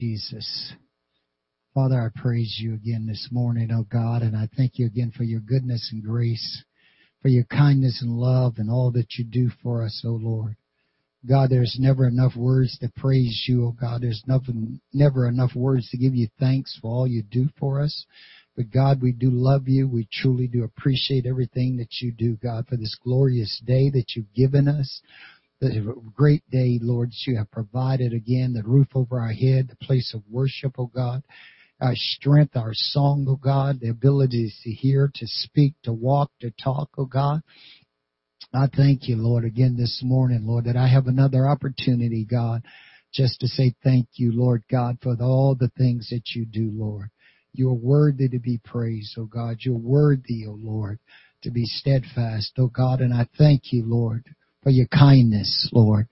Jesus. Father, I praise you again this morning, oh God, and I thank you again for your goodness and grace, for your kindness and love and all that you do for us, oh Lord. God, there's never enough words to praise you, oh God. There's nothing, never enough words to give you thanks for all you do for us. But God, we do love you. We truly do appreciate everything that you do, God, for this glorious day that you've given us the great day, Lord, that you have provided again, the roof over our head, the place of worship, oh God, our strength, our song, oh God, the ability to hear, to speak, to walk, to talk, oh God. I thank you, Lord, again this morning, Lord, that I have another opportunity, God, just to say thank you, Lord God, for all the things that you do, Lord. You're worthy to be praised, oh God. You're worthy, oh Lord, to be steadfast, oh God, and I thank you, Lord for your kindness, Lord.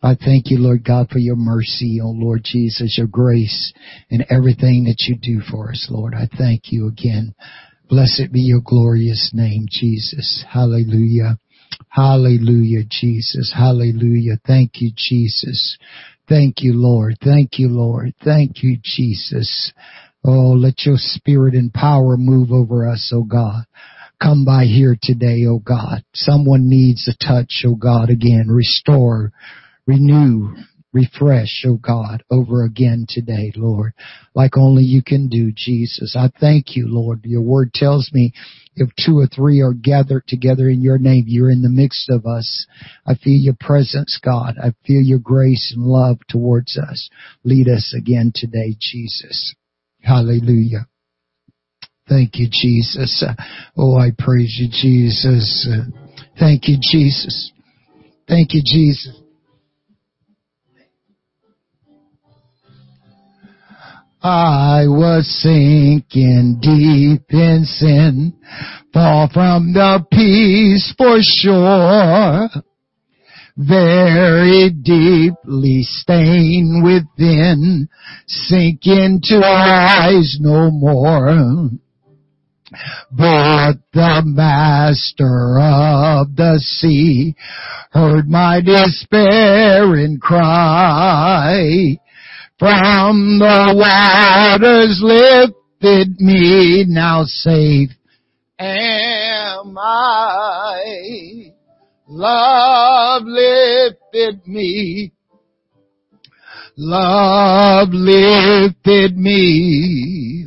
I thank you, Lord God, for your mercy, oh Lord Jesus, your grace and everything that you do for us, Lord. I thank you again. Blessed be your glorious name, Jesus. Hallelujah. Hallelujah, Jesus. Hallelujah. Thank you, Jesus. Thank you, Lord. Thank you, Lord. Thank you, Jesus. Oh, let your spirit and power move over us, oh God come by here today, oh God. Someone needs a touch, oh God, again. Restore, renew, refresh, oh God, over again today, Lord, like only you can do, Jesus. I thank you, Lord. Your word tells me if two or three are gathered together in your name, you're in the midst of us. I feel your presence, God. I feel your grace and love towards us. Lead us again today, Jesus. Hallelujah. Thank you, Jesus. Oh, I praise you, Jesus. Thank you, Jesus. Thank you, Jesus. I was sinking deep in sin, far from the peaceful shore, very deeply stained within, sinking to rise no more. But the master of the sea heard my despairing cry. From the waters lifted me, now safe am I. Love lifted me. Love lifted me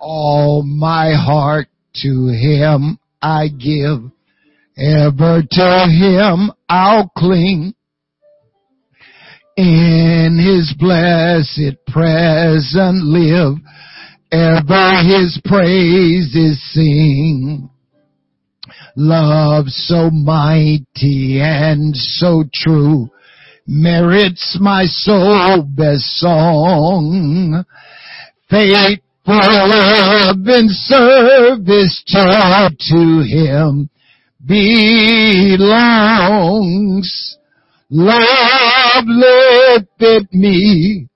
all my heart to Him I give. Ever to Him I'll cling. In His blessed presence live. Ever His praises sing. Love so mighty and so true merits my soul best song. Faith love and service to him belongs. Love lifted me.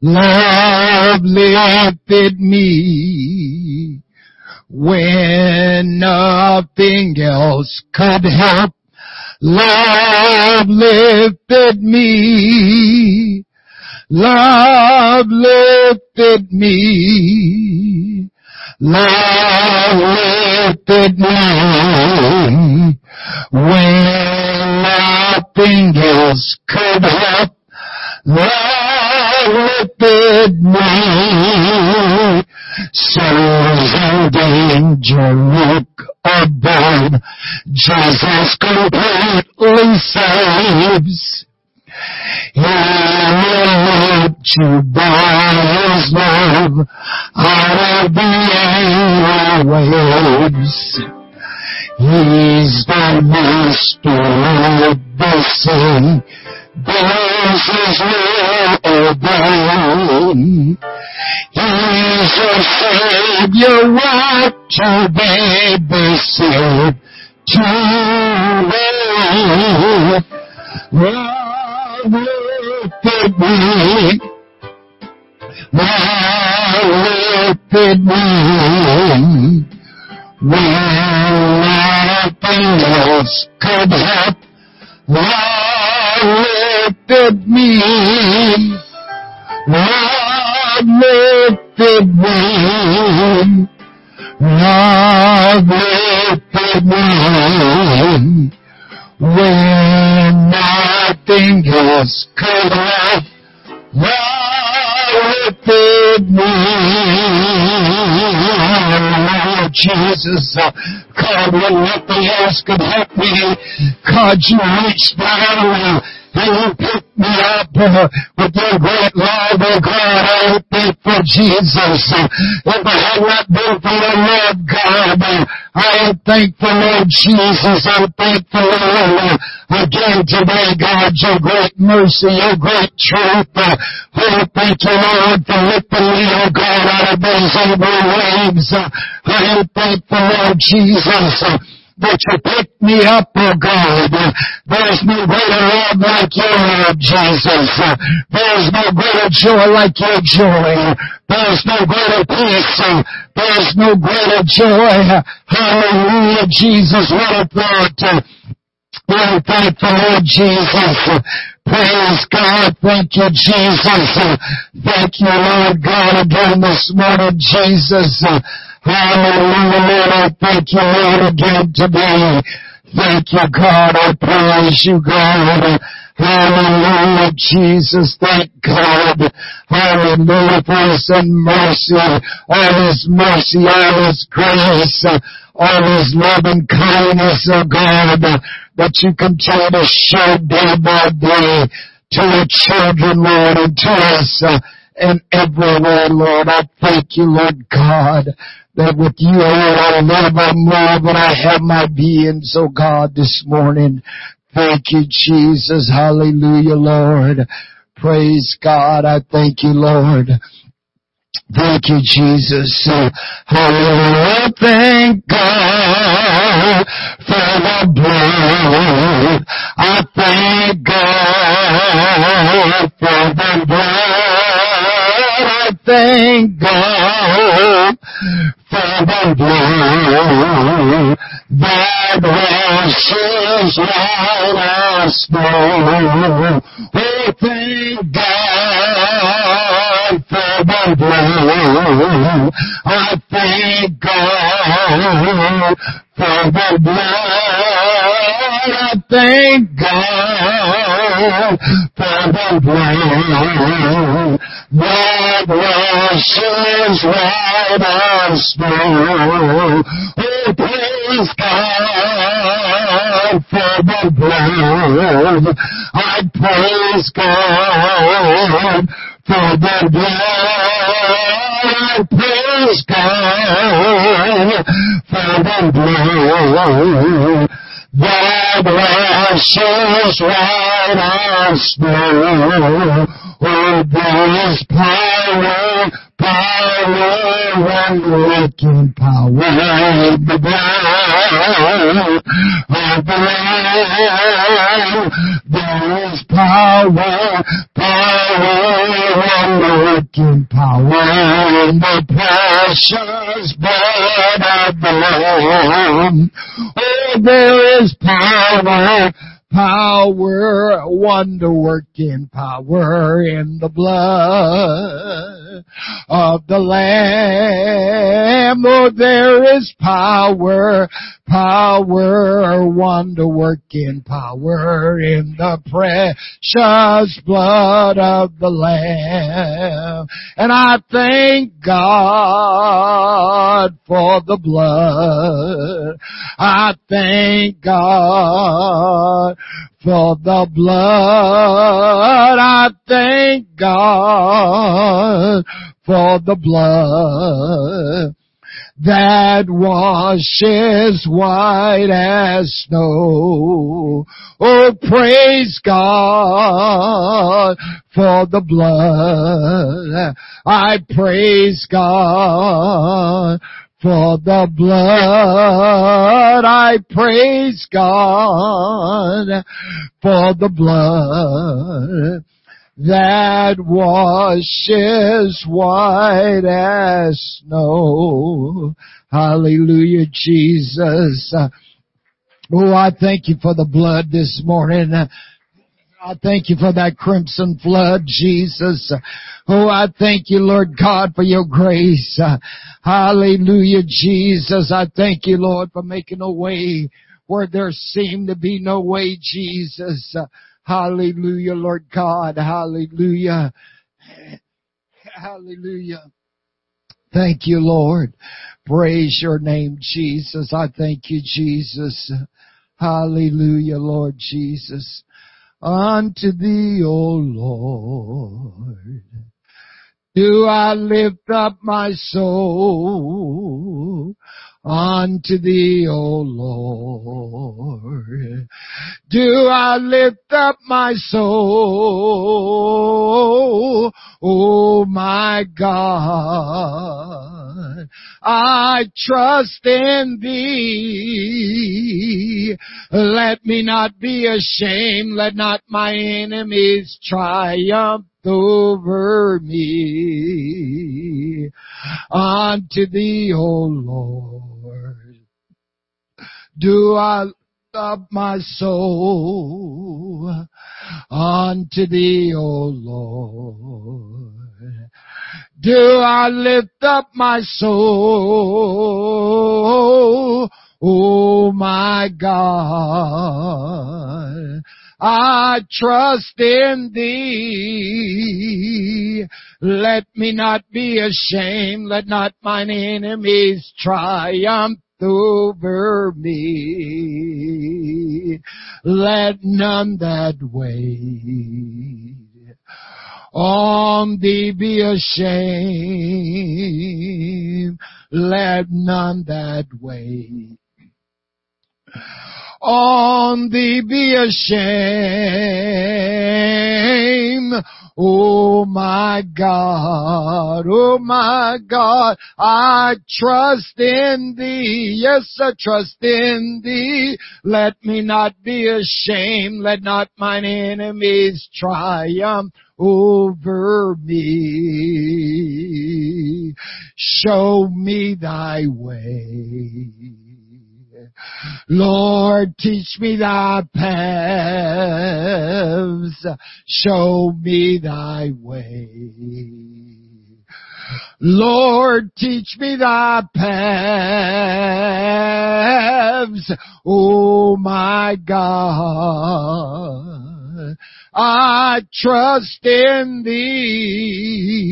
Love lifted me. When nothing else could help, love lifted me. Love lifted me. Love lifted me. When nothing else could help. Love lifted me. Souls in danger look above. Jesus completely saves. Out of the waves. He's the master of the sea. Bears his will obey. He's your savior, what to be saved to. Lifted me. Love lifted me. When nothing else could help. Love lifted me. Love lifted me. Love lifted me. When nothing else could help. Love lifted me. Jesus, God, when nothing else could help me, God, you reached down and you picked me up uh, with your great love, oh God. I am thankful, Jesus. Uh, if I had not been for your love, God, I am thankful, Lord Jesus. I'm thankful, Lord, again today, God, your great mercy, your great truth. Oh, thank you, Lord, for lifting me, oh God, out of those evil waves. I am thankful, Lord Jesus. That you picked me up, oh God. Uh, There's no greater love like your love, Jesus. Uh, There's no greater joy like your joy. Uh, There's no greater peace. Uh, There's no greater joy. Hallelujah, Jesus. What a thought. Uh, we're thankful, Lord Jesus. Praise God. Thank you, Jesus. Thank you, Lord God, again this morning, Jesus. Hallelujah, thank you, Lord, again today. Thank you, God. I praise you, God. Hallelujah, Jesus. Thank God. Hallelujah for His mercy, all His mercy, all His grace, all His love and kindness, oh God, that you continue to show day by day to your children, Lord, and to us uh, and everywhere, Lord. I thank you, Lord God, that with you, Lord, I live, I move, and I have my being. So God, this morning, thank you, Jesus. Hallelujah, Lord. Praise God. I thank you, Lord. Thank you, Jesus. Uh, Hallelujah. Thank God for the blood. I thank God for the blood. I thank God for the blood that washes white as snow. Oh, thank God for the blood. I thank God for the blood. I thank God for the blood that washes white as snow. Oh, praise God for the blood. I praise God for the blood. I praise God for the blood washes white as snow. Oh, there is power, power, wonder-working power in the blood of the Lamb. There is power, power, wonder-working power in the precious blood of the Lamb. Oh, there is power, power, wonder working power in the blood of the Lamb. Oh, there is power, power, wonder working power in the precious blood of the Lamb. And I thank God for the blood. I thank God for the blood. I thank God for the blood that washes white as snow. Oh, praise God for the blood. I praise God for the blood. I praise God for the blood that washes white as snow. Hallelujah, Jesus. Oh, I thank you for the blood this morning. I thank you for that crimson flood, Jesus. Oh, I thank you, Lord God, for your grace. Hallelujah, Jesus. I thank you, Lord, for making a way where there seemed to be no way, Jesus. Hallelujah, Lord God. Hallelujah. Hallelujah. Thank you, Lord. Praise your name, Jesus. I thank you, Jesus. Hallelujah, Lord Jesus. Unto thee, O Lord, do I lift up my soul unto thee, O Lord. Do I lift up my soul, O my God. I trust in thee. Let me not be ashamed. Let not my enemies triumph over me. Unto thee, O Lord, do I lift up my soul unto thee, O Lord. Do I lift up my soul, O my God. I trust in thee. Let me not be ashamed. Let not mine enemies triumph over me. Let none that wait on thee be ashamed. Let none that wait on thee be ashamed. Oh my God, oh my God, I trust in thee. Yes, I trust in thee. Let me not be ashamed. Let not mine enemies triumph over me. Show me thy way. Lord, teach me thy paths. Show me thy way. Lord, teach me thy paths. Oh my God. I trust in thee.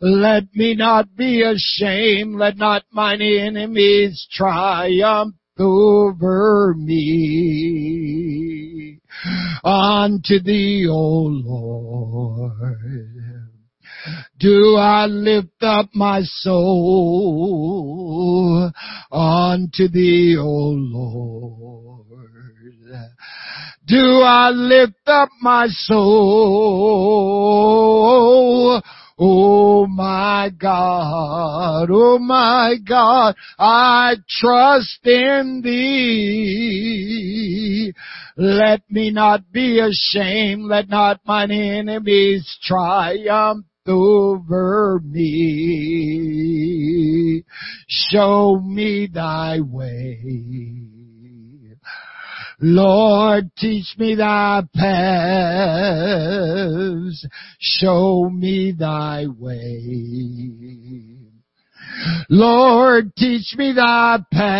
Let me not be ashamed. Let not mine enemies triumph over me. Unto thee, O Lord. Do I lift up my soul unto thee, O Lord. Do I lift up my soul Oh my God, oh my God, I trust in thee. Let me not be ashamed, let not mine enemies triumph over me. Show me thy way. Lord, teach me thy paths. Show me thy way. Lord, teach me thy paths.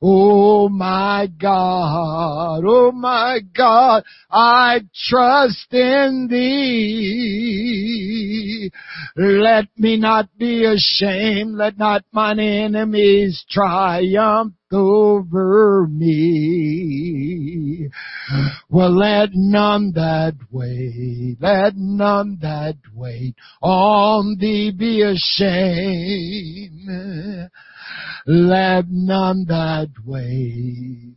Oh my God, oh my God, I trust in thee. Let me not be ashamed. Let not mine enemies triumph over me. Well, let none that wait, let none that wait on thee be ashamed. Let none that wait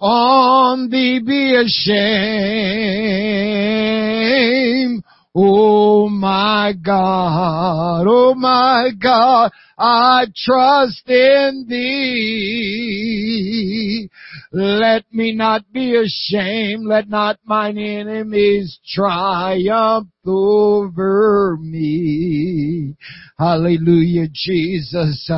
on thee be ashamed. Oh my God, oh my God, I trust in thee. Let me not be ashamed, let not mine enemies triumph over me. Hallelujah, Jesus.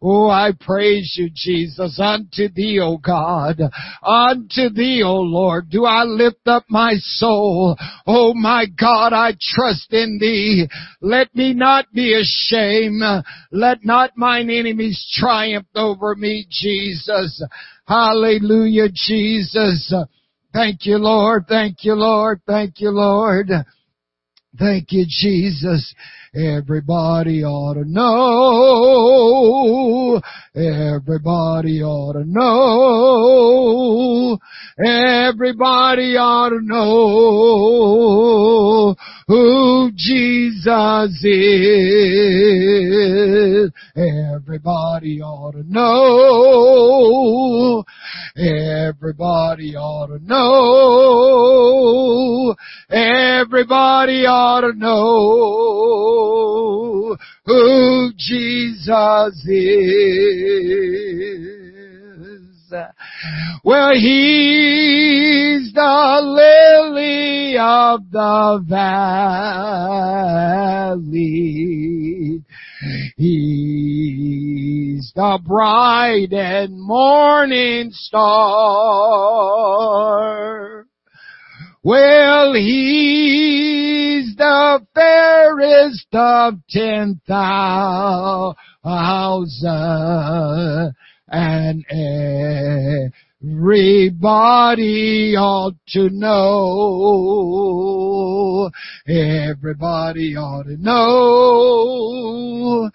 Oh, I praise you, Jesus. Unto thee, O God. Unto thee, O Lord, do I lift up my soul. Oh my God, I trust in thee. Let me not be ashamed. Let not mine enemies triumph over me, Jesus. Hallelujah, Jesus. Thank you, Lord. Thank you, Lord. Thank you, Lord. Thank you, Jesus. Everybody ought to know. Everybody ought to know. Everybody ought to know who Jesus is. Everybody ought to know. Everybody ought to know. Everybody ought to know who Jesus is. Well, He's the lily of the valley. He's the bright and morning star. Well, he's the fairest of ten thousand and everybody ought to know. Everybody ought to know.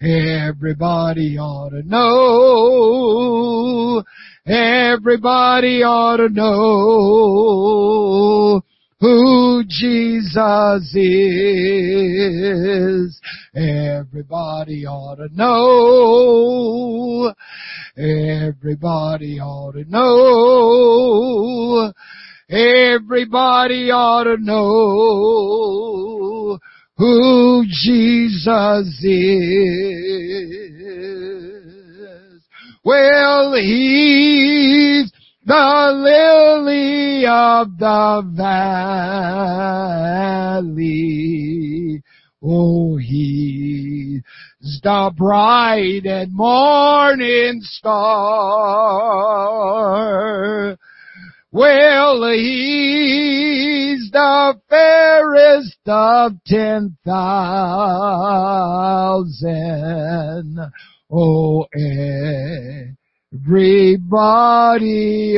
Everybody ought to know. Everybody ought to know who Jesus is. Everybody ought to know. Everybody ought to know. Everybody ought to know who Jesus is. Well, He's the lily of the valley. Oh, he's the bright and morning star. Well, he's the fairest of ten thousand. Oh, everybody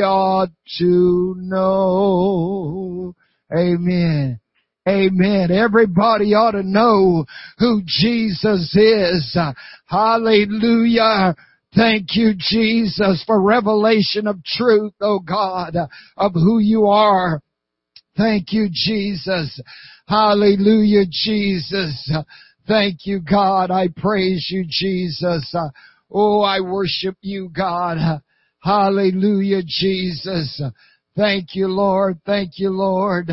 ought to know. Amen. Amen. Everybody ought to know who Jesus is. Hallelujah. Thank you, Jesus, for revelation of truth, oh God, of who you are. Thank you, Jesus. Hallelujah, Jesus. Thank you, God. I praise you, Jesus. Oh, I worship you, God. Hallelujah, Jesus. Thank you, Lord. Thank you, Lord.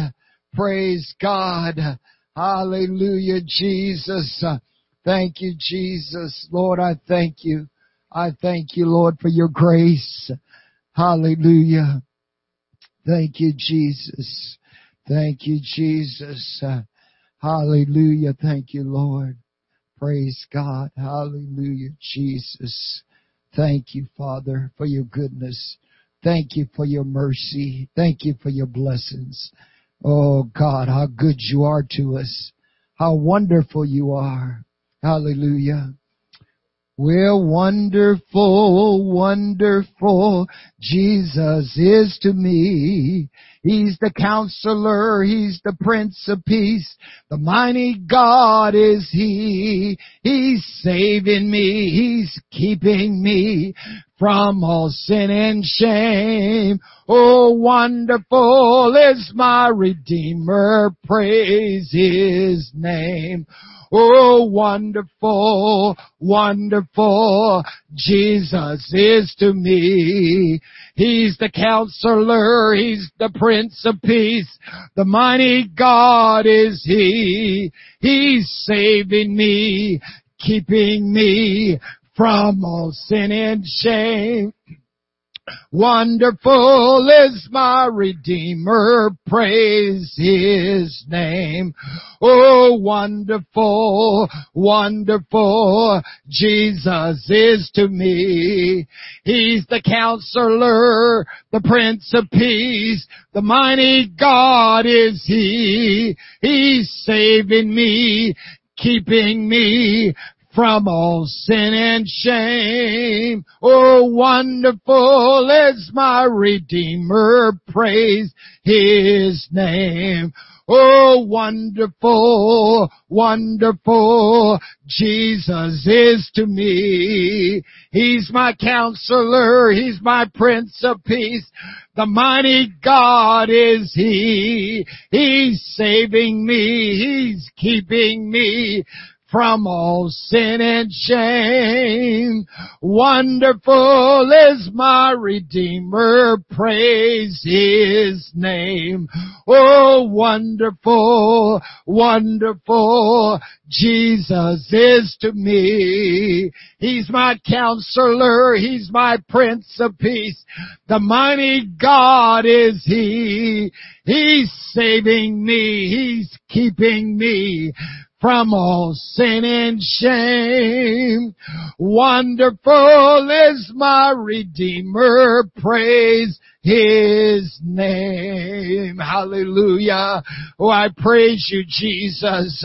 Praise God. Hallelujah, Jesus. Thank you, Jesus. Lord, I thank you. I thank you, Lord, for your grace. Hallelujah. Thank you, Jesus. Thank you, Jesus. Hallelujah. Thank you, Lord. Praise God. Hallelujah, Jesus. Thank you, Father, for your goodness. Thank you for your mercy. Thank you for your blessings. Oh God, how good you are to us. How wonderful you are. Hallelujah. Well, wonderful, wonderful Jesus is to me. He's the counselor, He's the Prince of Peace. The mighty God is He. He's saving me, He's keeping me from all sin and shame. Oh, wonderful is my Redeemer, praise His name. Oh, wonderful, wonderful Jesus is to me. He's the counselor. He's the prince of peace. The mighty God is He. He's saving me, keeping me from all sin and shame. Wonderful is my Redeemer, praise His name. Oh, wonderful, wonderful, Jesus is to me. He's the counselor, the Prince of Peace, the mighty God is He. He's saving me, keeping me from all sin and shame. Oh, wonderful is my Redeemer. Praise His name. Oh, wonderful, wonderful Jesus is to me. He's my counselor. He's my Prince of Peace. The mighty God is He. He's saving me. He's keeping me from all sin and shame. Wonderful is my Redeemer, praise His name. Oh, wonderful, wonderful, Jesus is to me. He's my counselor, He's my Prince of Peace. The mighty God is He. He's saving me, He's keeping me from all sin and shame. Wonderful is my Redeemer, praise His name. Hallelujah. Oh, I praise you, Jesus.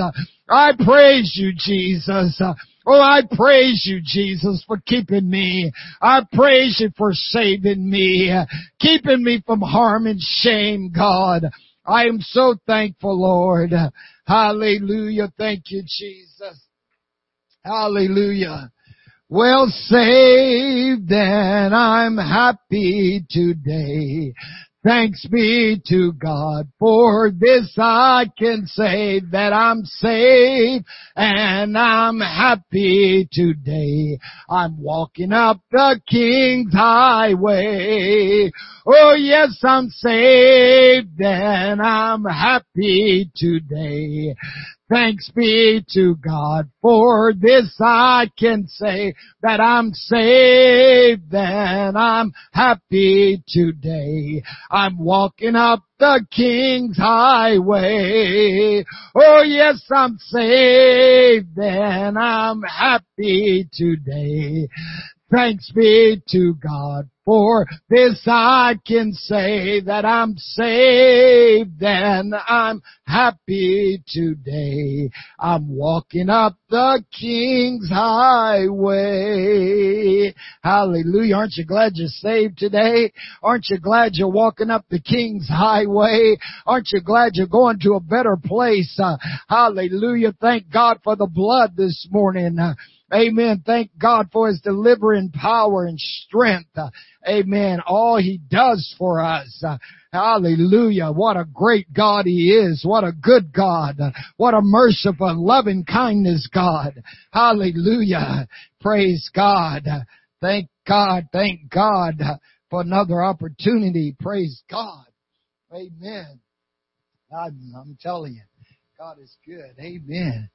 I praise you, Jesus. Oh, I praise you, Jesus, for keeping me. I praise you for saving me, keeping me from harm and shame, God. I am so thankful, Lord. Hallelujah. Thank you, Jesus. Hallelujah. Well saved and I'm happy today. Thanks be to God for this I can say that I'm saved and I'm happy today. I'm walking up the King's highway. Oh yes, I'm saved and I'm happy today. Thanks be to God for this I can say that I'm saved and I'm happy today. I'm walking up the King's highway. Oh yes, I'm saved and I'm happy today. Thanks be to God for this I can say that I'm saved and I'm happy today. I'm walking up the King's highway. Hallelujah. Aren't you glad you're saved today? Aren't you glad you're walking up the King's highway? Aren't you glad you're going to a better place? Uh, hallelujah. Thank God for the blood this morning. Uh, Amen. Thank God for His delivering power and strength. Amen. All He does for us. Hallelujah. What a great God He is. What a good God. What a merciful, loving kindness God. Hallelujah. Praise God. Thank God. Thank God for another opportunity. Praise God. Amen. I'm, I'm telling you, God is good. Amen.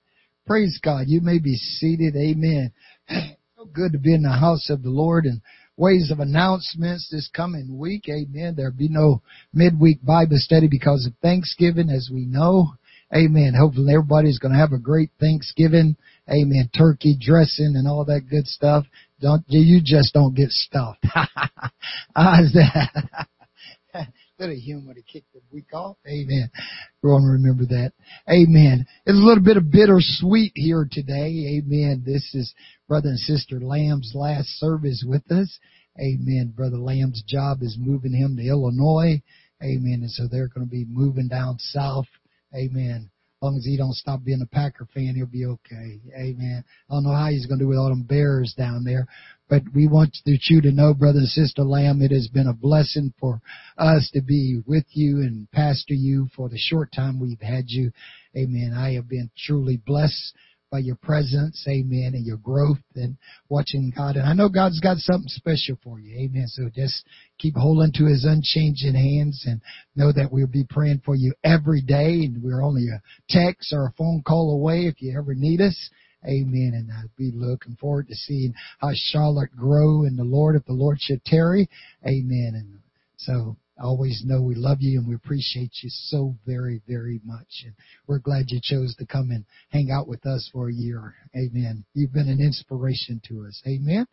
Praise God. You may be seated. Amen. So good to be in the house of the Lord and ways of announcements this coming week. Amen. There'll be no midweek Bible study because of Thanksgiving as we know. Amen. Hopefully everybody's going to have a great Thanksgiving. Amen. Turkey dressing and all that good stuff. Don't, you just don't get stuffed. Instead of humor to kick the week off. Amen. To remember that. Amen. It's a little bit of bittersweet here today. Amen. This is Brother and Sister Lamb's last service with us. Amen. Brother Lamb's job is moving him to Illinois. Amen. And so they're going to be moving down south. Amen. Long as he don't stop being a Packer fan, he'll be okay. Amen. I don't know how he's going to do with all them Bears down there, but we want you to know, brother and sister Lamb, it has been a blessing for us to be with you and pastor you for the short time we've had you. Amen. I have been truly blessed by your presence, amen, and your growth and watching God. And I know God's got something special for you, amen. So just keep holding to His unchanging hands and know that we'll be praying for you every day. And we're only a text or a phone call away if you ever need us. Amen. And I'll be looking forward to seeing how Charlotte grow in the Lord if the Lord should tarry. Amen. And so always know we love you and we appreciate you so very, very much. And we're glad you chose to come and hang out with us for a year. Amen. You've been an inspiration to us. Amen.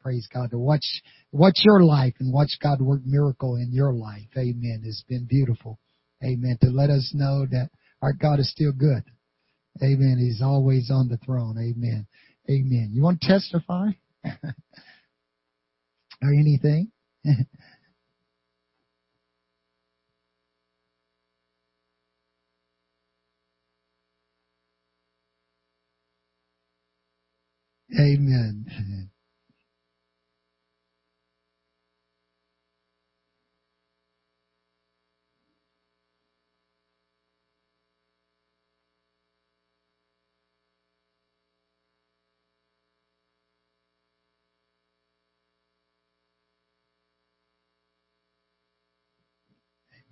Praise God. To watch, watch your life and watch God work miracle in your life. Amen. It's been beautiful. Amen. To let us know that our God is still good. Amen. He's always on the throne. Amen. Amen. You want to testify? or anything? Amen.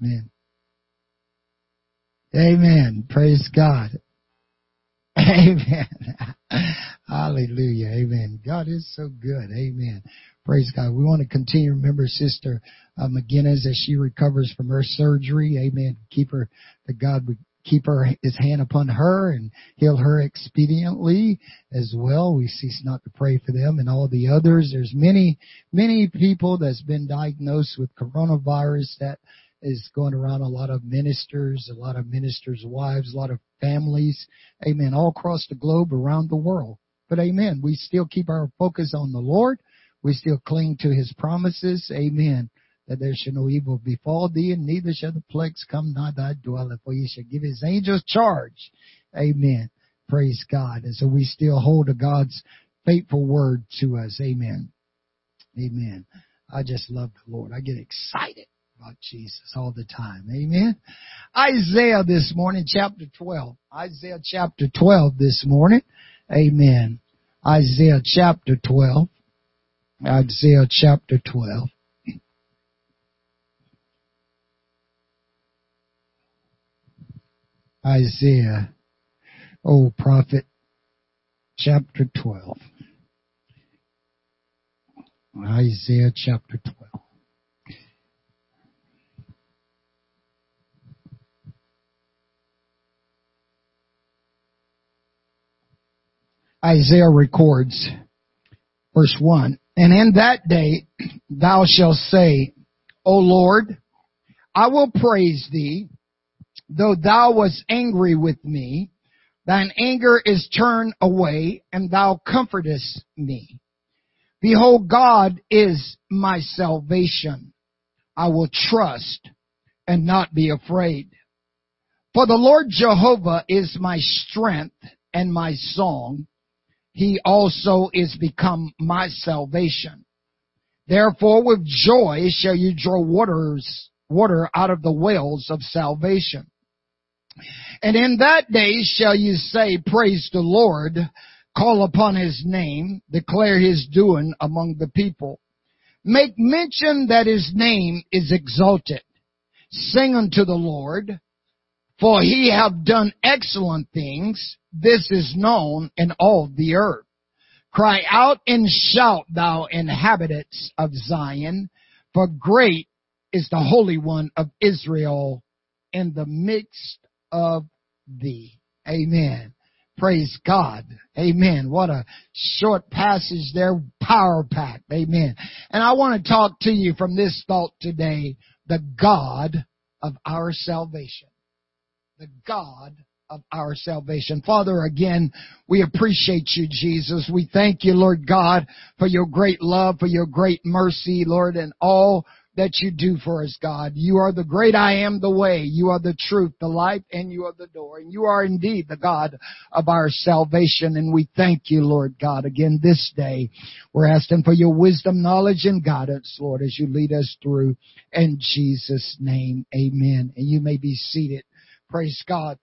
Amen. Amen. Praise God. Amen. Hallelujah. Amen. God is so good. Amen. Praise God. We want to continue to remember Sister uh, McGinnis as she recovers from her surgery. Amen. Keep her, that God would keep her, his hand upon her and heal her expediently as well. We cease not to pray for them and all the others. There's many, many people that's been diagnosed with coronavirus that is going around a lot of ministers, a lot of ministers' wives, a lot of families. Amen. All across the globe, around the world. But amen. We still keep our focus on the Lord. We still cling to his promises. Amen. That there shall no evil befall thee, and neither shall the plagues come nigh thy dwelling, for he shall give his angels charge. Amen. Praise God. And so we still hold to God's faithful word to us. Amen. Amen. I just love the Lord. I get excited about Jesus all the time. Amen. Isaiah this morning, chapter 12. Isaiah chapter 12 this morning. Amen. Isaiah chapter 12. Isaiah chapter 12. Isaiah, oh prophet, chapter 12. Isaiah chapter 12. Isaiah records, verse 1, And in that day thou shalt say, O Lord, I will praise thee, though thou wast angry with me, thine anger is turned away, and thou comfortest me. Behold, God is my salvation. I will trust and not be afraid. For the Lord Jehovah is my strength and my song he also is become my salvation. Therefore with joy shall you draw waters, water out of the wells of salvation. And in that day shall you say, praise the Lord, call upon his name, declare his doing among the people. Make mention that his name is exalted. Sing unto the Lord, for he have done excellent things. This is known in all the earth. Cry out and shout, thou inhabitants of Zion, for great is the Holy One of Israel in the midst of thee. Amen. Praise God. Amen. What a short passage there, power packed. Amen. And I want to talk to you from this thought today the God of our salvation. The God of our salvation. Father, again, we appreciate you, Jesus. We thank you, Lord God, for your great love, for your great mercy, Lord, and all that you do for us, God. You are the great I am the way. You are the truth, the light, and you are the door. And you are indeed the God of our salvation. And we thank you, Lord God. Again, this day, we're asking for your wisdom, knowledge, and guidance, Lord, as you lead us through. In Jesus' name, amen. And you may be seated. Praise God.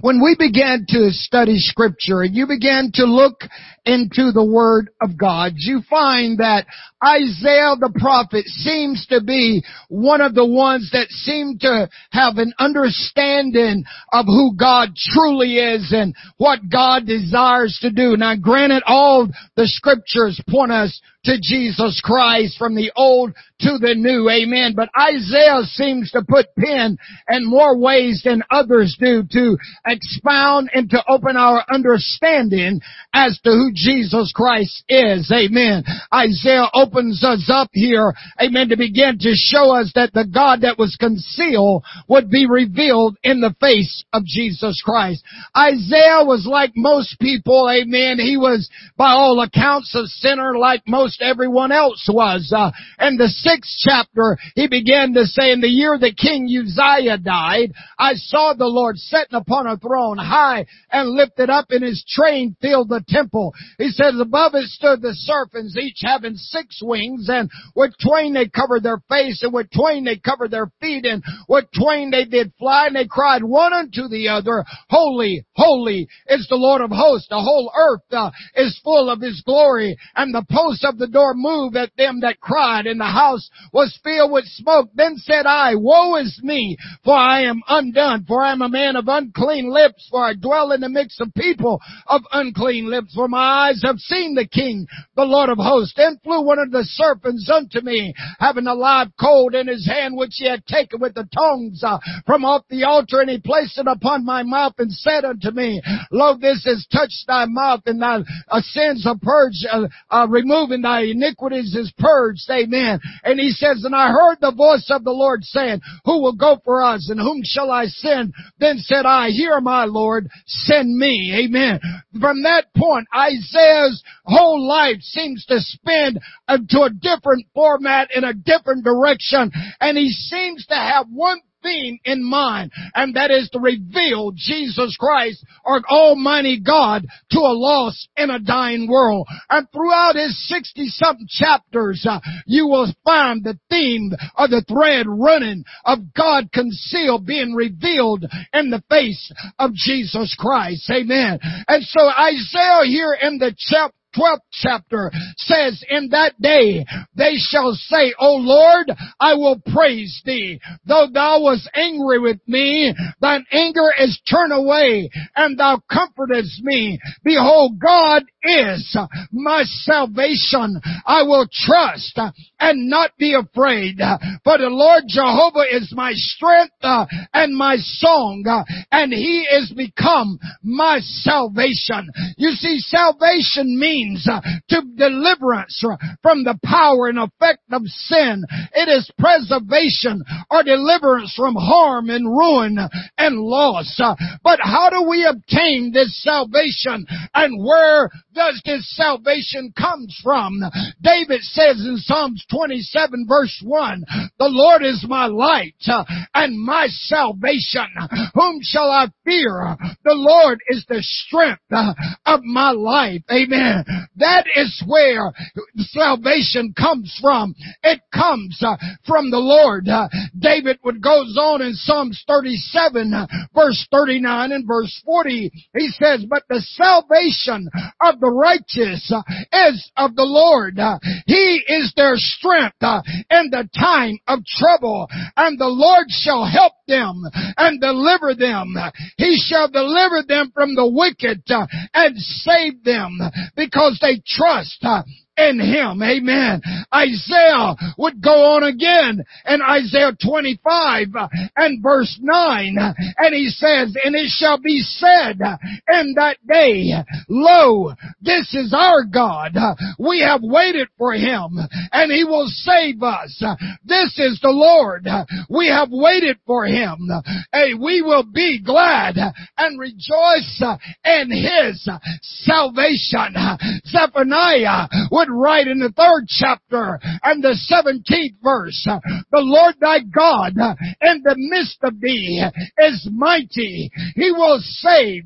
When we began to study scripture and you began to look into the Word of God, you find that Isaiah the prophet seems to be one of the ones that seem to have an understanding of who God truly is and what God desires to do. Now granted, all the scriptures point us to Jesus Christ from the old to the new. Amen. But Isaiah seems to put pen in more ways than others do to expound and to open our understanding as to who Jesus Christ is. Amen. Isaiah opens us up here, amen, to begin to show us that the God that was concealed would be revealed in the face of Jesus Christ. Isaiah was like most people, amen. He was by all accounts a sinner like most everyone else was. Uh, in the sixth chapter, he began to say, in the year that King Uzziah died, I saw the Lord sitting upon a throne high and lifted up in his train filled the temple. He says, above it stood the seraphims, each having six wings, and with twain they covered their face, and with twain they covered their feet, and with twain they did fly, and they cried one unto the other, Holy, holy is the Lord of hosts. The whole earth uh, is full of his glory, and the posts of the door moved at them that cried, and the house was filled with smoke. Then said I, Woe is me, for I am undone, for I am a man of unclean lips, for I dwell in the midst of people of unclean lips, for my eyes have seen the King, the Lord of hosts. Then flew one of the seraphims unto me, having a live coal in his hand, which he had taken with the tongs uh, from off the altar, and he placed it upon my mouth, and said unto me, Lo, this has touched thy mouth, and thy uh, sins are purged, uh, uh, removing thy iniquities is purged. Amen. And he says, and I heard the voice of the Lord saying, Who will go for us, and whom shall I send? Then said I, Hear my Lord, send me. Amen. From that point, Isaiah's whole life seems to spin into a different format in a different direction. And he seems to have one theme in mind, and that is to reveal Jesus Christ, our Almighty God, to a lost and a dying world. And throughout his 60 something chapters, uh, you will find the theme or the thread running of God concealed being revealed in the face of Jesus Christ. Amen. And so Isaiah here in the chapter 12th chapter says, In that day they shall say, O Lord, I will praise thee. Though thou wast angry with me, thine anger is turned away, and thou comfortest me. Behold, God is my salvation. I will trust and not be afraid. For the Lord Jehovah is my strength and my song, and he is become my salvation. You see, salvation means means uh, to deliverance from the power and effect of sin. It is preservation or deliverance from harm and ruin and loss. Uh, but how do we obtain this salvation and where does this salvation comes from? David says in Psalms 27 verse 1, the Lord is my light uh, and my salvation. Whom shall I fear? The Lord is the strength of my life. Amen. That is where salvation comes from. It comes uh, from the Lord. Uh, David would goes on in Psalms 37 uh, verse 39 and verse 40. He says, but the salvation of the righteous is of the Lord. He is their strength in the time of trouble and the Lord shall help them and deliver them. He shall deliver them from the wicked and save them because they trust uh, in him. Amen. Isaiah would go on again in Isaiah 25 uh, and verse 9 uh, and he says, and it shall be said uh, in that day, lo, this is our God. We have waited for him and he will save us. This is the Lord. We have waited for him. Hey, we will be glad and rejoice in his salvation. Zephaniah would write in the third chapter and the 17th verse, the Lord thy God in the midst of thee is mighty. He will save.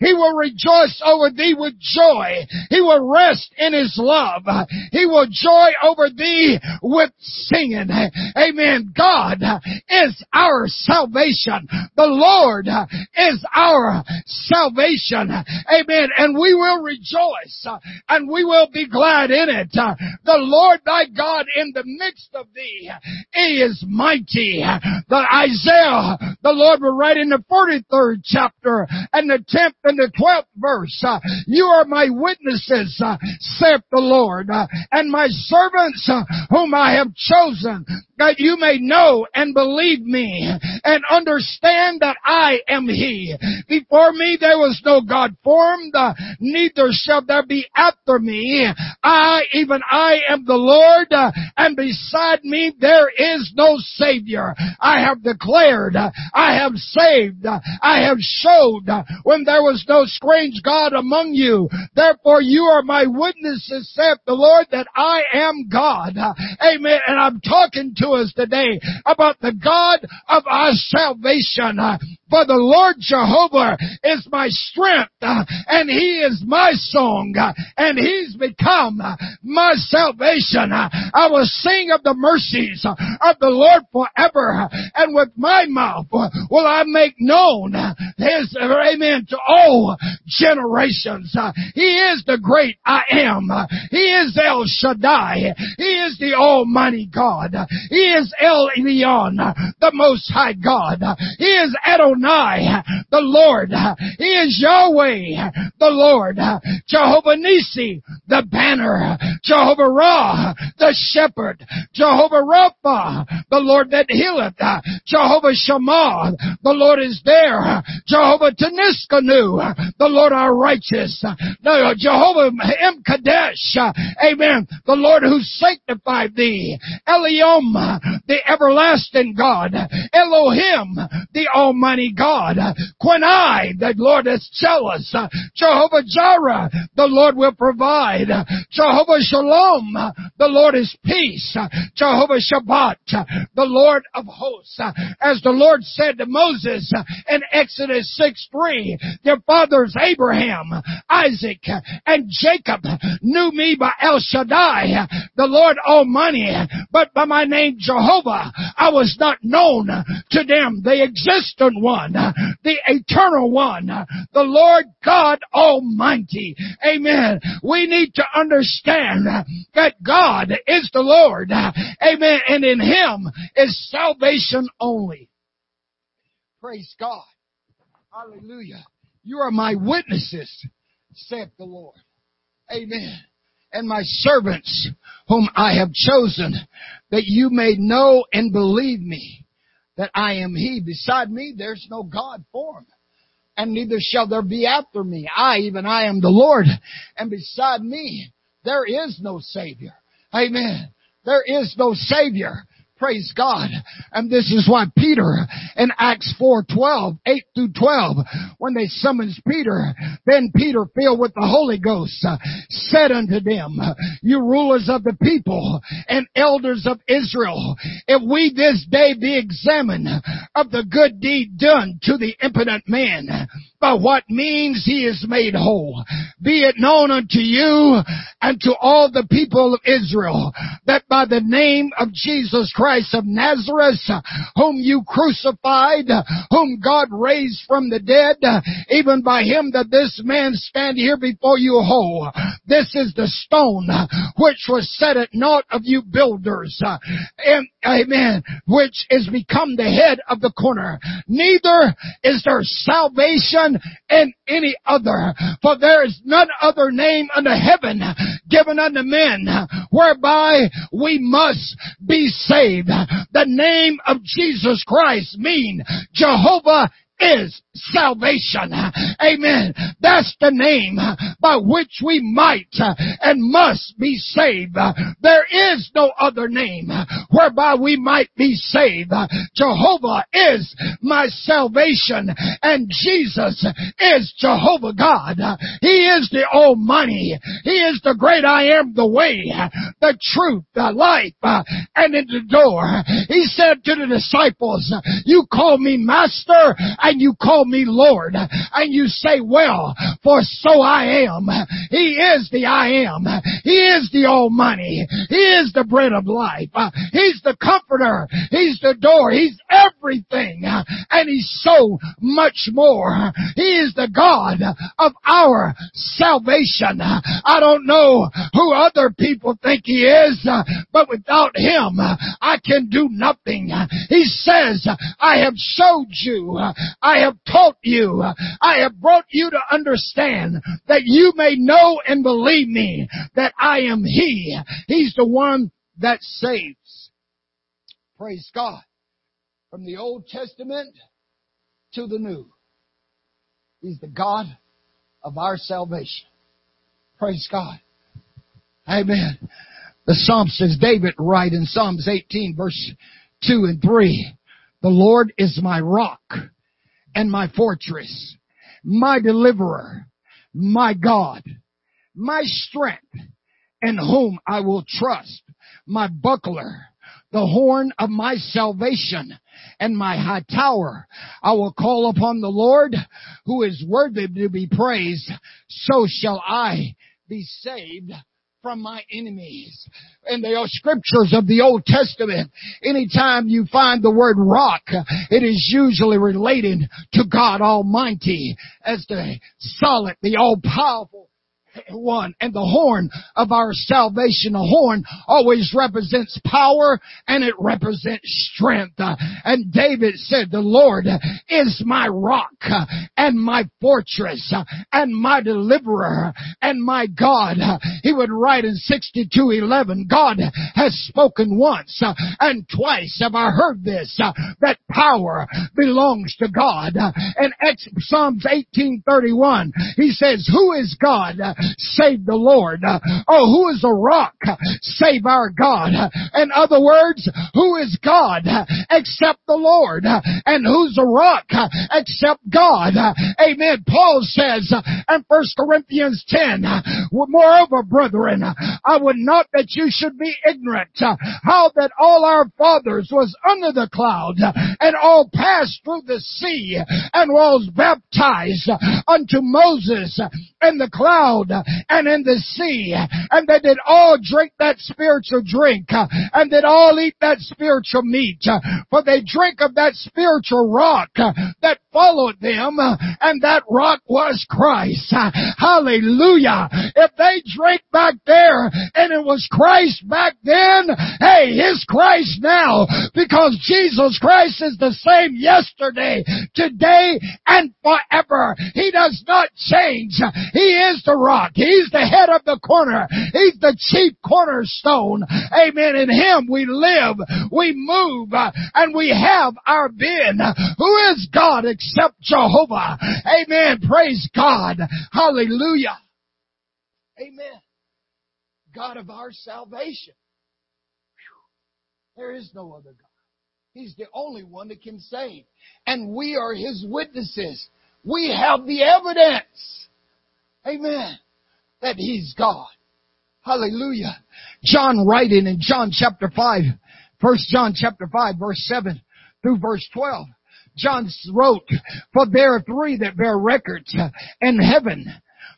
He will rejoice over thee with joy. He will rest in his love. He will joy over thee with singing. Amen. God is our salvation. The Lord is our salvation. Amen. And we will rejoice and we will be glad in it. Uh, the Lord thy God in the midst of thee, He is mighty. The Isaiah, the Lord will write in the 43rd chapter and the 10th and the 12th verse, uh, you are my witnesses, uh, saith the Lord, and my servants whom I have chosen that you may know and believe me and understand that I am He. Before me there was no God formed, neither shall there be after me. I, even I am the Lord, and beside me there is no Savior. I have declared, I have saved, I have showed when there was no strange God among you. Therefore you are my witnesses, saith the Lord, that I am God. Amen. And I'm talking to us today about the God of our salvation. For the Lord Jehovah is my strength, and He is my song, and He's become my salvation. I will sing of the mercies of the Lord forever, and with my mouth will I make known His, amen, to all generations. He is the great I am. He is El Shaddai. He is the Almighty God. He is El Elyon, the Most High God. He is Adonai, the Lord. He is Yahweh, the Lord. Jehovah Nisi, the banner. Jehovah Ra, the shepherd. Jehovah Rapha, the Lord that healeth. Jehovah Shammah, the Lord is there. Jehovah Tsidkenu, the Lord our righteous. Jehovah M'Kaddesh, amen. The Lord who sanctified thee. El Olam, the everlasting God. Elohim, the Almighty God. Quenai, the Lord is jealous. Jehovah Jireh, the Lord will provide. Jehovah Shalom, the Lord is peace. Jehovah Sabaoth, the Lord of hosts. As the Lord said to Moses in Exodus 6 3, their fathers Abraham, Isaac, and Jacob knew me by El Shaddai, the Lord Almighty, but by my name Jehovah, I was not known to them. The existent one, the eternal one, the Lord God Almighty. Amen. We need to understand that God is the Lord. Amen. And in Him is salvation only. Praise God. Hallelujah. You are my witnesses, saith the Lord. Amen. And my servants whom I have chosen that you may know and believe me that I am He. Beside me there's no God formed and neither shall there be after me. I, even I am the Lord, and beside me there is no Savior. Amen. There is no Savior. Praise God. And this is why Peter in Acts 4, 12, 8 through 12, when they summons Peter, then Peter filled with the Holy Ghost uh, said unto them, you rulers of the people and elders of Israel, if we this day be examined of the good deed done to the impotent man, by what means he is made whole, be it known unto you and to all the people of Israel that by the name of Jesus Christ of Nazareth, whom you crucified, whom God raised from the dead, even by him that this man stand here before you whole. This is the stone which was set at naught of you builders. And, amen. Which is become the head of the corner. Neither is there salvation in any other. For there is none other name under heaven given unto men whereby we must be saved. The name of Jesus Christ mean Jehovah is salvation. Amen. That's the name by which we might and must be saved. There is no other name whereby we might be saved. Jehovah is my salvation and Jesus is Jehovah God. He is the Almighty. He is the great I am the way, the truth, the life, and in the door. He said to the disciples, you call me master and you call me Lord. And you say, well, for so I am. He is the I am. He is the Almighty. He is the bread of life. He's the comforter. He's the door. He's everything. And He's so much more. He is the God of our salvation. I don't know who other people think He is, but without Him, I can do nothing. He says, I have showed you, I have taught you, I have brought you to understand that you may know and believe me that I am He. He's the one that saves. Praise God. From the Old Testament to the New. He's the God of our salvation. Praise God. Amen. The Psalm says, David write in Psalms 18 verse 2 and 3, The Lord is my rock and my fortress, my deliverer, my God, my strength, in whom I will trust, my buckler, the horn of my salvation, and my high tower. I will call upon the Lord who is worthy to be praised. So shall I be saved from my enemies. And In the scriptures of the Old Testament, anytime you find the word rock, it is usually related to God Almighty as the solid, the all-powerful one and the horn of our salvation. The horn always represents power and it represents strength. And David said, the Lord is my rock and my fortress and my deliverer and my God. He would write in 62:11, God has spoken once and twice have I heard this, that power belongs to God. And Psalms 18:31, he says, who is God save the Lord. Oh, who is a rock? Save our God. In other words, who is God except the Lord? And who's a rock except God? Amen. Paul says in 1 Corinthians 10, moreover, brethren, I would not that you should be ignorant how that all our fathers was under the cloud and all passed through the sea and was baptized unto Moses in the cloud and in the sea, and they did all drink that spiritual drink, and did all eat that spiritual meat, for they drink of that spiritual rock that followed them, and that rock was Christ. Hallelujah. If they drank back there, and it was Christ back then, hey, His Christ now, because Jesus Christ is the same yesterday, today, and forever. He does not change. He is the rock. He's the head of the corner. He's the chief cornerstone. Amen. In Him we live, we move, uh, and we have our being. Who is God except Jehovah? Amen. Praise God. Hallelujah. Amen. God of our salvation. There is no other God. He's the only one that can save. And we are His witnesses. We have the evidence. Amen. That He's God. Hallelujah. John writing in John chapter 5, first John chapter 5 verse 7 through verse 12. John wrote, for there are three that bear records in heaven,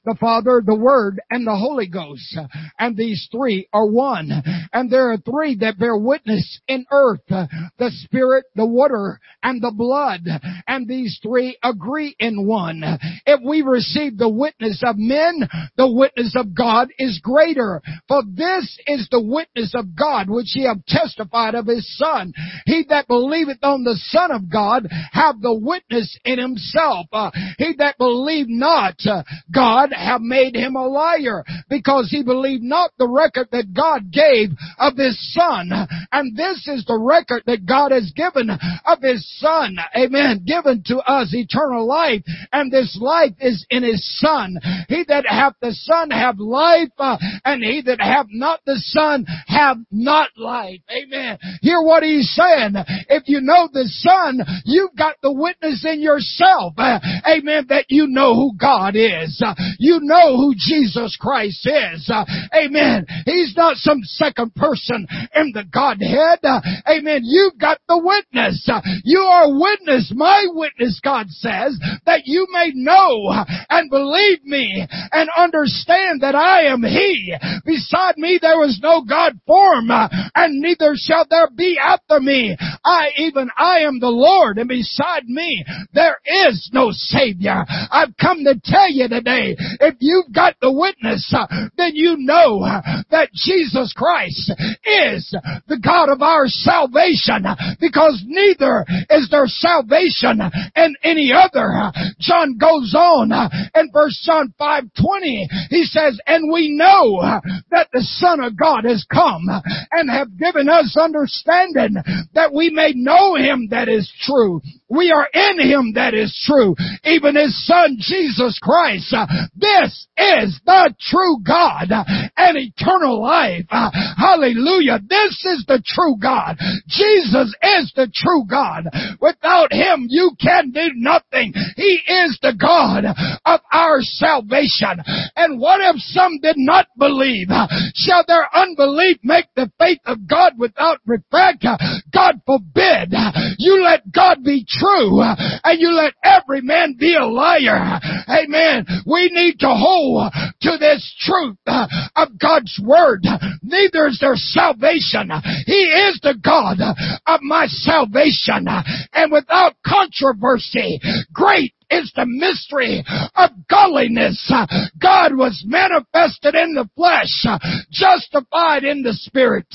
the Father, the Word, and the Holy Ghost. And these three are one. And there are three that bear witness in earth. The Spirit, the water, and the blood. And these three agree in one. If we receive the witness of men, the witness of God is greater. For this is the witness of God which he have testified of his Son. He that believeth on the Son of God have the witness in himself. Uh, he that believed not uh, God have made him a liar because he believed not the record that God gave of his Son. And this is the record that God has given of his Son. Amen. Given to us eternal life and this life is in his Son. He that hath the Son have life uh, and he that hath not the Son have not life. Amen. Hear what he's saying. If you know the Son, you've got the witness in yourself. Uh, amen. That you know who God is. Uh, you know who Jesus Christ is. Uh, amen. He's not some second person in the Godhead. Uh, amen. You've got the witness. Uh, you are witness, my witness, God says, that you may know uh, and believe me and understand that I am He. Beside me there was no God form, and neither shall there be after me. I, even I am the Lord, and beside me there is no Savior. I've come to tell you today, if you've got the witness, uh, then you know uh, that Jesus Christ is the God of our salvation, uh, because neither is there salvation in any other. John goes on in verse John 5:20, he says, "And we know that the Son of God has come and have given us understanding that we may know him that is true. We are in him that is true, even his son Jesus Christ. Uh, this is the true God uh, and eternal life. Uh, hallelujah. This is the true God. Jesus is the true God. Without him, you can do nothing. He is the God of our salvation. And what if some did not believe? Shall their unbelief make the faith of God without effect? God forbid. You let God be true and you let every man be a liar. Amen. We need to hold to this truth uh, of God's word. Neither is there salvation. He is the God of my salvation. And without controversy, great is the mystery of godliness. God was manifested in the flesh, justified in the spirit,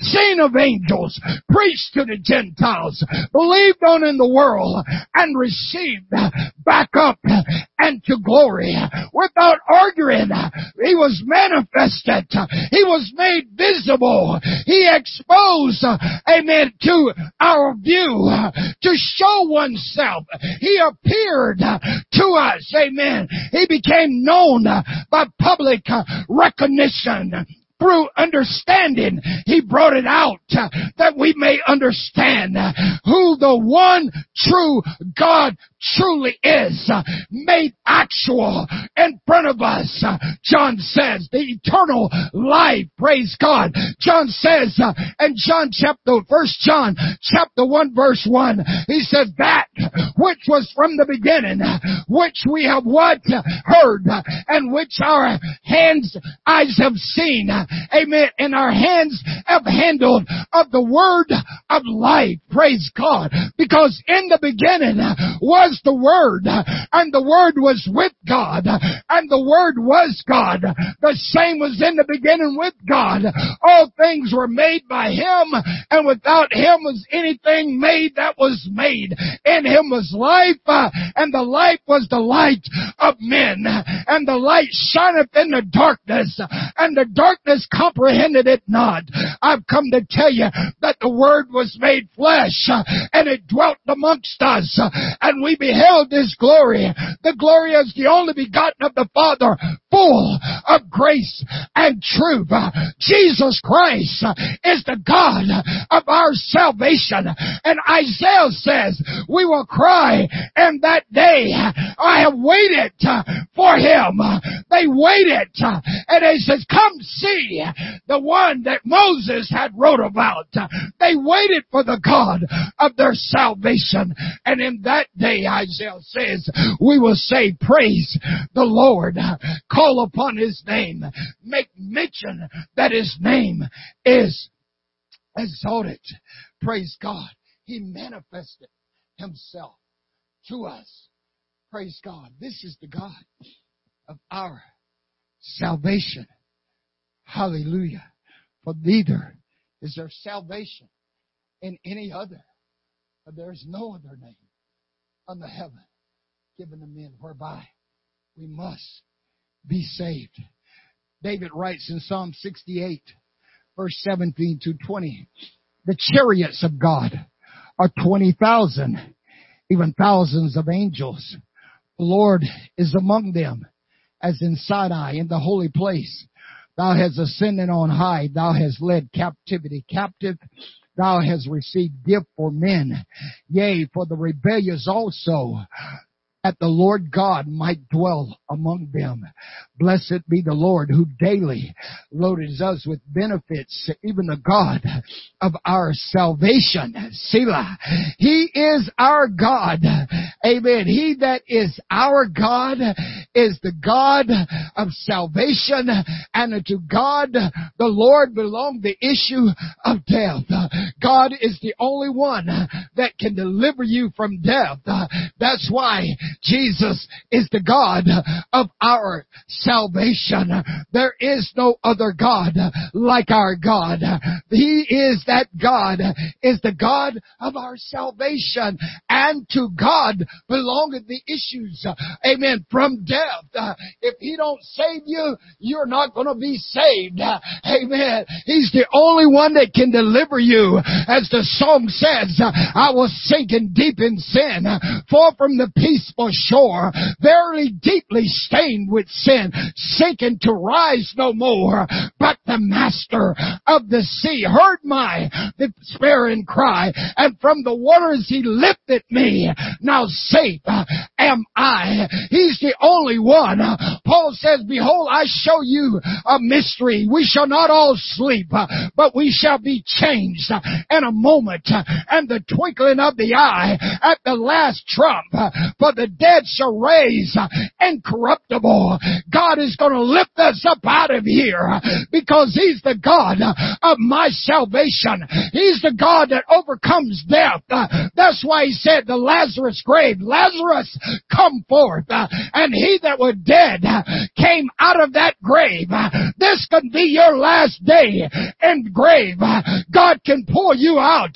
seen of angels, preached to the Gentiles, believed on in the world, and received back up and to glory. Without arguing, he was manifested. He was made visible. He exposed, amen, to our view, to show oneself. He appeared Uh, to us. Amen. He became known uh, by public uh, recognition through understanding, He brought it out that we may understand who the one true God truly is made actual in front of us. John says the eternal life, praise God. John says uh, in John chapter, first John chapter 1 verse 1, he says that which was from the beginning, which we have what? Heard, and which our hands, eyes have seen. Amen. And our hands have handled of the word of life. Praise God. Because in the beginning was was the Word, and the Word was with God, and the Word was God. The same was in the beginning with God. All things were made by Him, and without Him was anything made that was made. In Him was life, and the life was the light of men, and the light shineth in the darkness, and the darkness comprehended it not. I've come to tell you that the Word was made flesh, and it dwelt amongst us, and we beheld His glory. The glory is the only begotten of the Father, full of grace and truth. Jesus Christ is the God of our salvation. And Isaiah says, we will cry in that day, I have waited for him. They waited and he says, come see the one that Moses had wrote about. They waited for the God of their salvation. And in that day, Isaiah says, we will say, praise the Lord. Call call upon his name, make mention that his name is exalted. Praise God. He manifested himself to us. Praise God. This is the God of our salvation. Hallelujah. For neither is there salvation in any other. For there is no other name under heaven given to men whereby we must be saved. David writes in Psalm 68 verse 17 to 20, the chariots of God are 20,000, even thousands of angels. The Lord is among them as in Sinai in the holy place. Thou hast ascended on high. Thou hast led captivity captive. Thou hast received gift for men. Yea, for the rebellious also that the Lord God might dwell among them. Blessed be the Lord who daily loaded us with benefits, even the God of our salvation. Selah. He is our God. Amen. He that is our God is the God of salvation and to God the Lord belong the issue of death. God is the only one that can deliver you from death. That's why Jesus is the God of our salvation. There is no other God like our God. He is that God, is the God of our salvation. And to God belongeth the issues, amen, from death. If He don't save you, you're not going to be saved. Amen. He's the only one that can deliver you. As the song says, I was sinking deep in sin, far from the peaceful shore, verily deeply stained with sin, sinking to rise no more. But the master of the sea heard my despairing cry, and from the waters he lifted me. Now safe uh, am I. He's the only one. Paul says, behold, I show you a mystery. We shall not all sleep, uh, but we shall be changed uh, in a moment and the twinkling of the eye at the last trump. For the dead shall raise uh, incorruptible. God is going to lift us up out of here uh, because He's the God uh, of my salvation. He's the God that overcomes death. That's why He said the Lazarus grave, Lazarus, come forth. And he that was dead came out of that grave. This can be your last day in grave. God can pull you out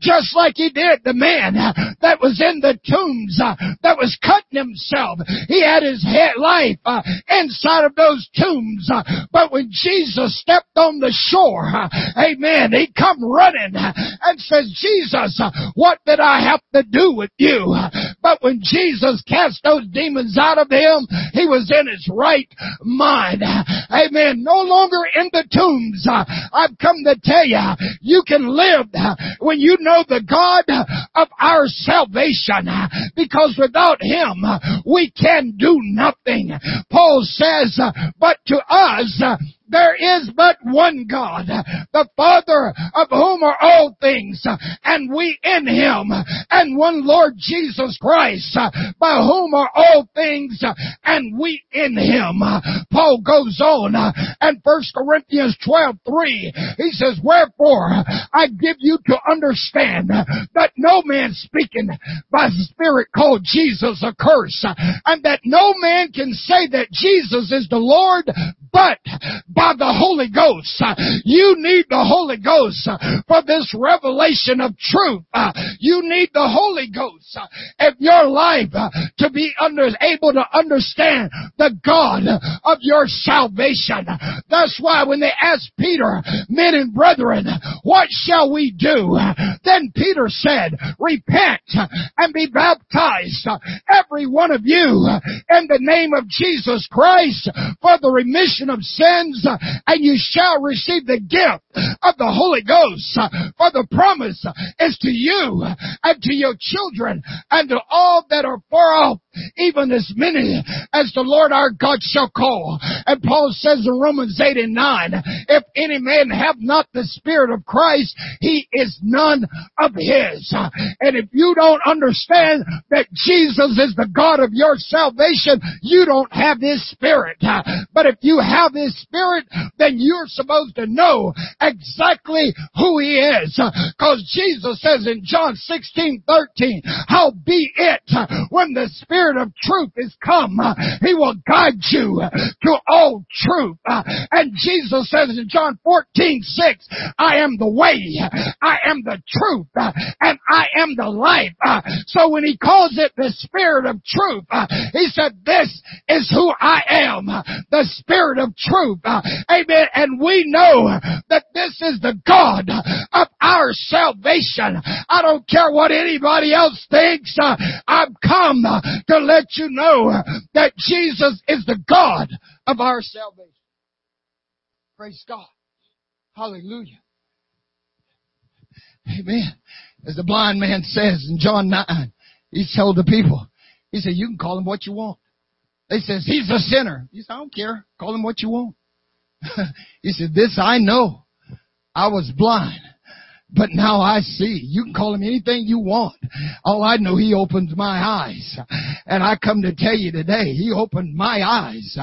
just like He did the man that was in the tombs that was cutting himself. He had his life uh, inside of those tombs. Uh, but when Jesus stepped on the shore, uh, amen, he come running and says, Jesus, what did I have to do with you? But when Jesus cast those demons out of him, he was in his right mind. Amen. No longer in the tombs. I've come to tell you, you can live when you know the God of our salvation because without we can do nothing. Paul says, but to us there is but one God, the Father of whom are all things, and we in Him, and one Lord Jesus Christ, by whom are all things, and we in Him. Paul goes on, and 1 Corinthians 12, 3, he says, Wherefore I give you to understand that no man speaking by the Spirit called Jesus a curse, and that no man can say that Jesus is the Lord, but by the Holy Ghost. Uh, you need the Holy Ghost uh, for this revelation of truth. Uh, you need the Holy Ghost of your life to be under, able to understand the God of your salvation. That's why when they asked Peter, men and brethren, what shall we do? Then Peter said, repent and be baptized, every one of you, in the name of Jesus Christ for the remission remission of sins, and you shall receive the gift of the Holy Ghost. For the promise is to you and to your children and to all that are far off, even as many as the Lord our God shall call. And Paul says in Romans 8 and 9, if any man have not the Spirit of Christ, he is none of his. And if you don't understand that Jesus is the God of your salvation, you don't have His Spirit. But if you have His Spirit, then you're supposed to know exactly who He is. Cause Jesus says in John 16, 13, how be it when the Spirit of truth is come, He will guide you to all truth. And Jesus says in John 14, 6, I am the way, I am the truth, and I am the life. So when He calls it the Spirit of truth, He said, this is who I am, the Spirit of truth. Uh, amen. And we know that this is the God of our salvation. I don't care what anybody else thinks. Uh, I've come to let you know that Jesus is the God of our salvation. Praise God. Hallelujah. Amen. As the blind man says in John 9, he told the people, he said, you can call him what you want. They says, he's a sinner. He said, I don't care. Call him what you want. he said, this I know. I was blind. But now I see. You can call him anything you want. All I know, he opens my eyes. And I come to tell you today, he opened my eyes.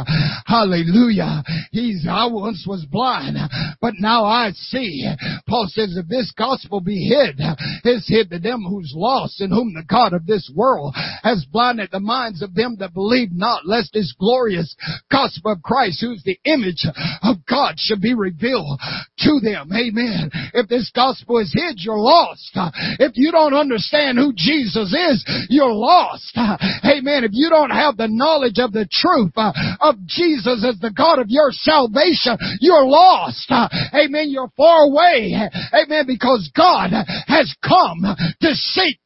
Hallelujah. He's, I once was blind, but now I see. Paul says, if this gospel be hid, it's hid to them who's lost, and whom the God of this world has blinded the minds of them that believe not, lest this glorious gospel of Christ, who's the image of God, should be revealed to them. Amen. If this gospel is hid, you're lost. If you don't understand who Jesus is, you're lost. Amen. If you don't have the knowledge of the truth uh, of Jesus as the God of your salvation, you're lost. Amen. You're far away. Amen. Because God has come to seek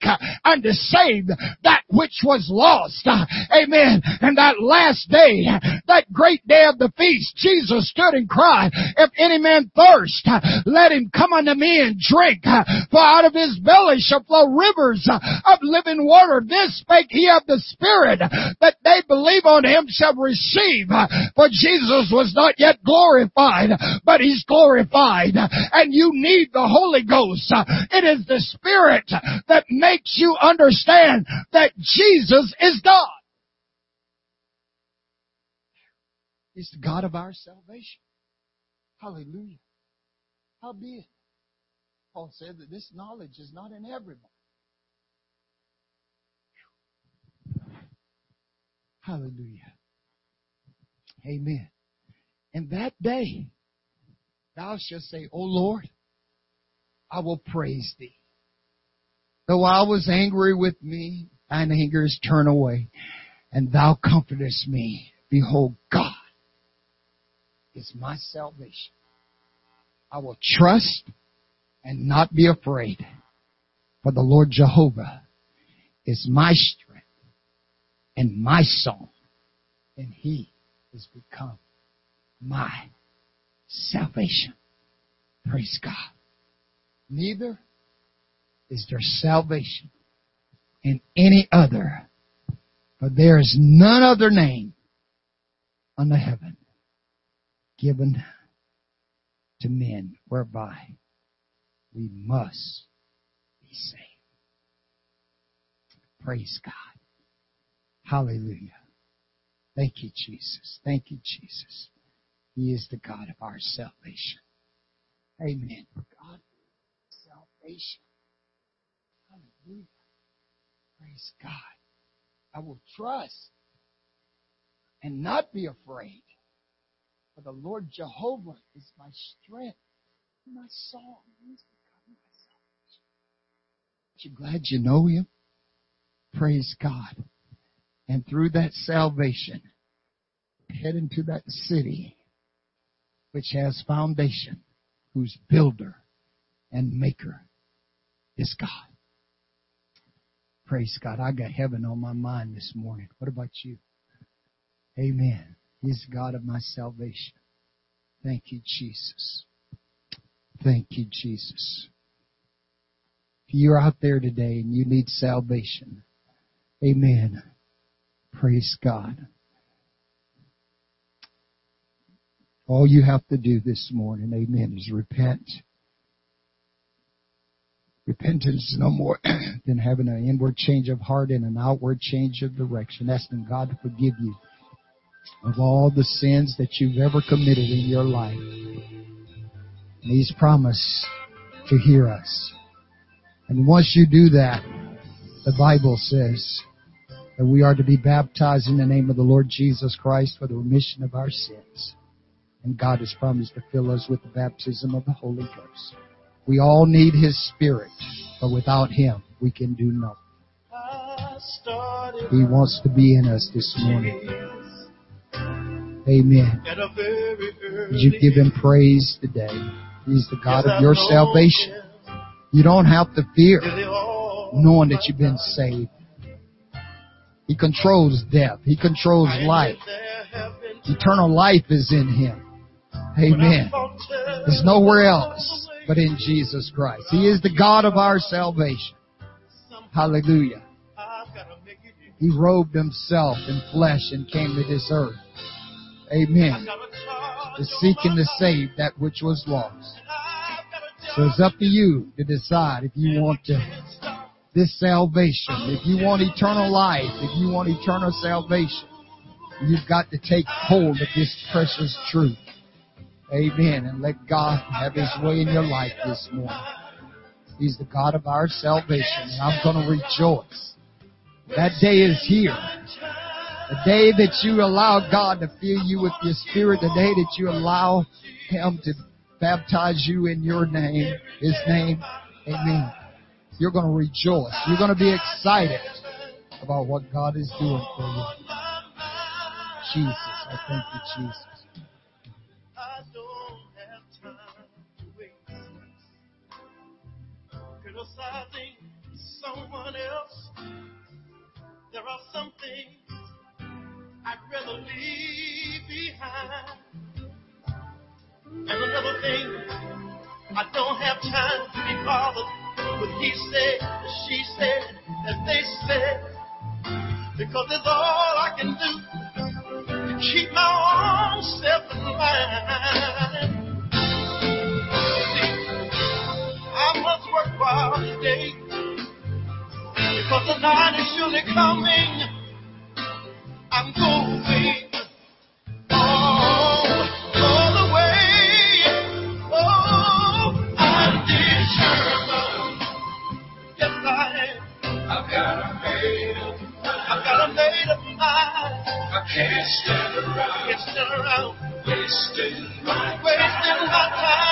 and to save that which was lost. Amen. And that last day, that great day of the feast, Jesus stood and cried, if any man thirst, let him come unto me and drink drink, uh, for out of his belly shall flow rivers uh, of living water. This spake he of the Spirit, that they believe on him shall receive. Uh, for Jesus was not yet glorified, but he's glorified. And you need the Holy Ghost. It is the Spirit that makes you understand that Jesus is God. He's the God of our salvation. Hallelujah. Howbeit, Paul said that this knowledge is not in everybody. Hallelujah. Amen. And that day, thou shalt say, O Lord, I will praise thee. Though I was angry with me, thine anger is turned away, and thou comfortest me. Behold, God is my salvation. I will trust and not be afraid. For the Lord Jehovah is my strength and my song, and He has become my salvation. Praise God. Neither is there salvation in any other, for there is none other name under heaven given to men whereby we must be saved. Praise God. Hallelujah. Thank you, Jesus. Thank you, Jesus. He is the God of our salvation. Amen. God salvation. Hallelujah. Praise God. I will trust and not be afraid. For the Lord Jehovah is my strength, my song. You glad you know Him? Praise God. And through that salvation, head into that city which has foundation, whose builder and maker is God. Praise God. I got heaven on my mind this morning. What about you? Amen. He's God of my salvation. Thank you, Jesus. Thank you, Jesus. You're out there today and you need salvation, amen. Praise God. All you have to do this morning, amen, is repent. Repentance is no more than having an inward change of heart and an outward change of direction, asking God to forgive you of all the sins that you've ever committed in your life. And He's promised to hear us. And once you do that, the Bible says that we are to be baptized in the name of the Lord Jesus Christ for the remission of our sins. And God has promised to fill us with the baptism of the Holy Ghost. We all need His Spirit, but without Him, we can do nothing. He wants to be in us this morning. Amen. Would you give Him praise today? He's the God of your salvation. You don't have to fear knowing that you've been saved. He controls death. He controls life. Eternal life is in Him. Amen. There's nowhere else but in Jesus Christ. He is the God of our salvation. Hallelujah. He robed himself in flesh and came to this earth. Amen. To seek and to save that which was lost. So it's up to you to decide if you want to, this salvation, if you want eternal life, if you want eternal salvation, you've got to take hold of this precious truth. Amen. And let God have His way in your life this morning. He's the God of our salvation, and I'm going to rejoice. That day is here. The day that you allow God to fill you with your spirit, the day that you allow Him to baptize you in your name, His name, Amen. You're going to rejoice. You're going to be excited about what God is doing for you. Jesus, I thank you, Jesus. There are some things I'd rather leave behind. And another thing, I don't have time to be bothered with he said, she said, and they said. Because it's all I can do to keep my own self in line. I must work while today. Because the night is surely coming. I'm going Stand around. Stand around. Wasting my wasting my time.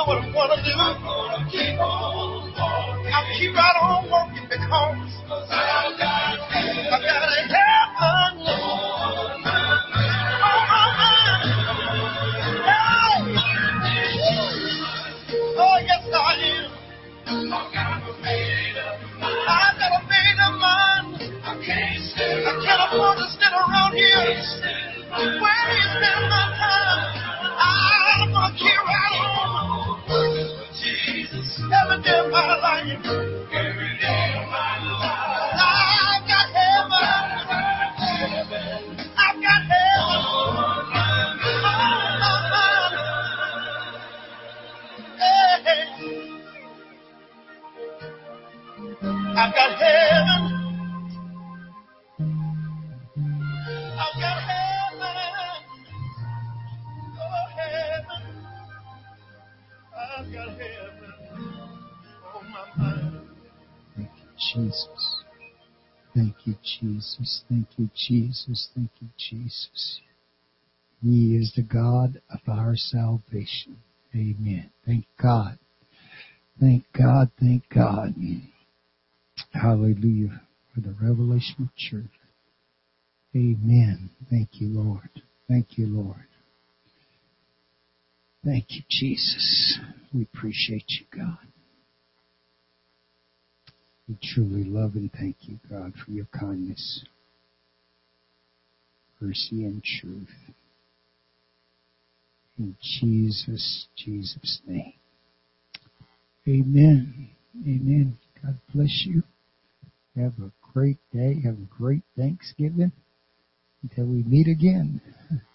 know what I want to do. I keep right on working because Jesus. Thank you, Jesus. Thank you, Jesus. He is the God of our salvation. Amen. Thank God. Thank God. Thank God. Hallelujah for the revelation of truth. Amen. Thank you, Lord. Thank you, Lord. Thank you, Jesus. We appreciate you, God. We truly love and thank you, God, for your kindness mercy, and truth. In Jesus, Jesus' name. Amen. Amen. God bless you. Have a great day. Have a great Thanksgiving until we meet again.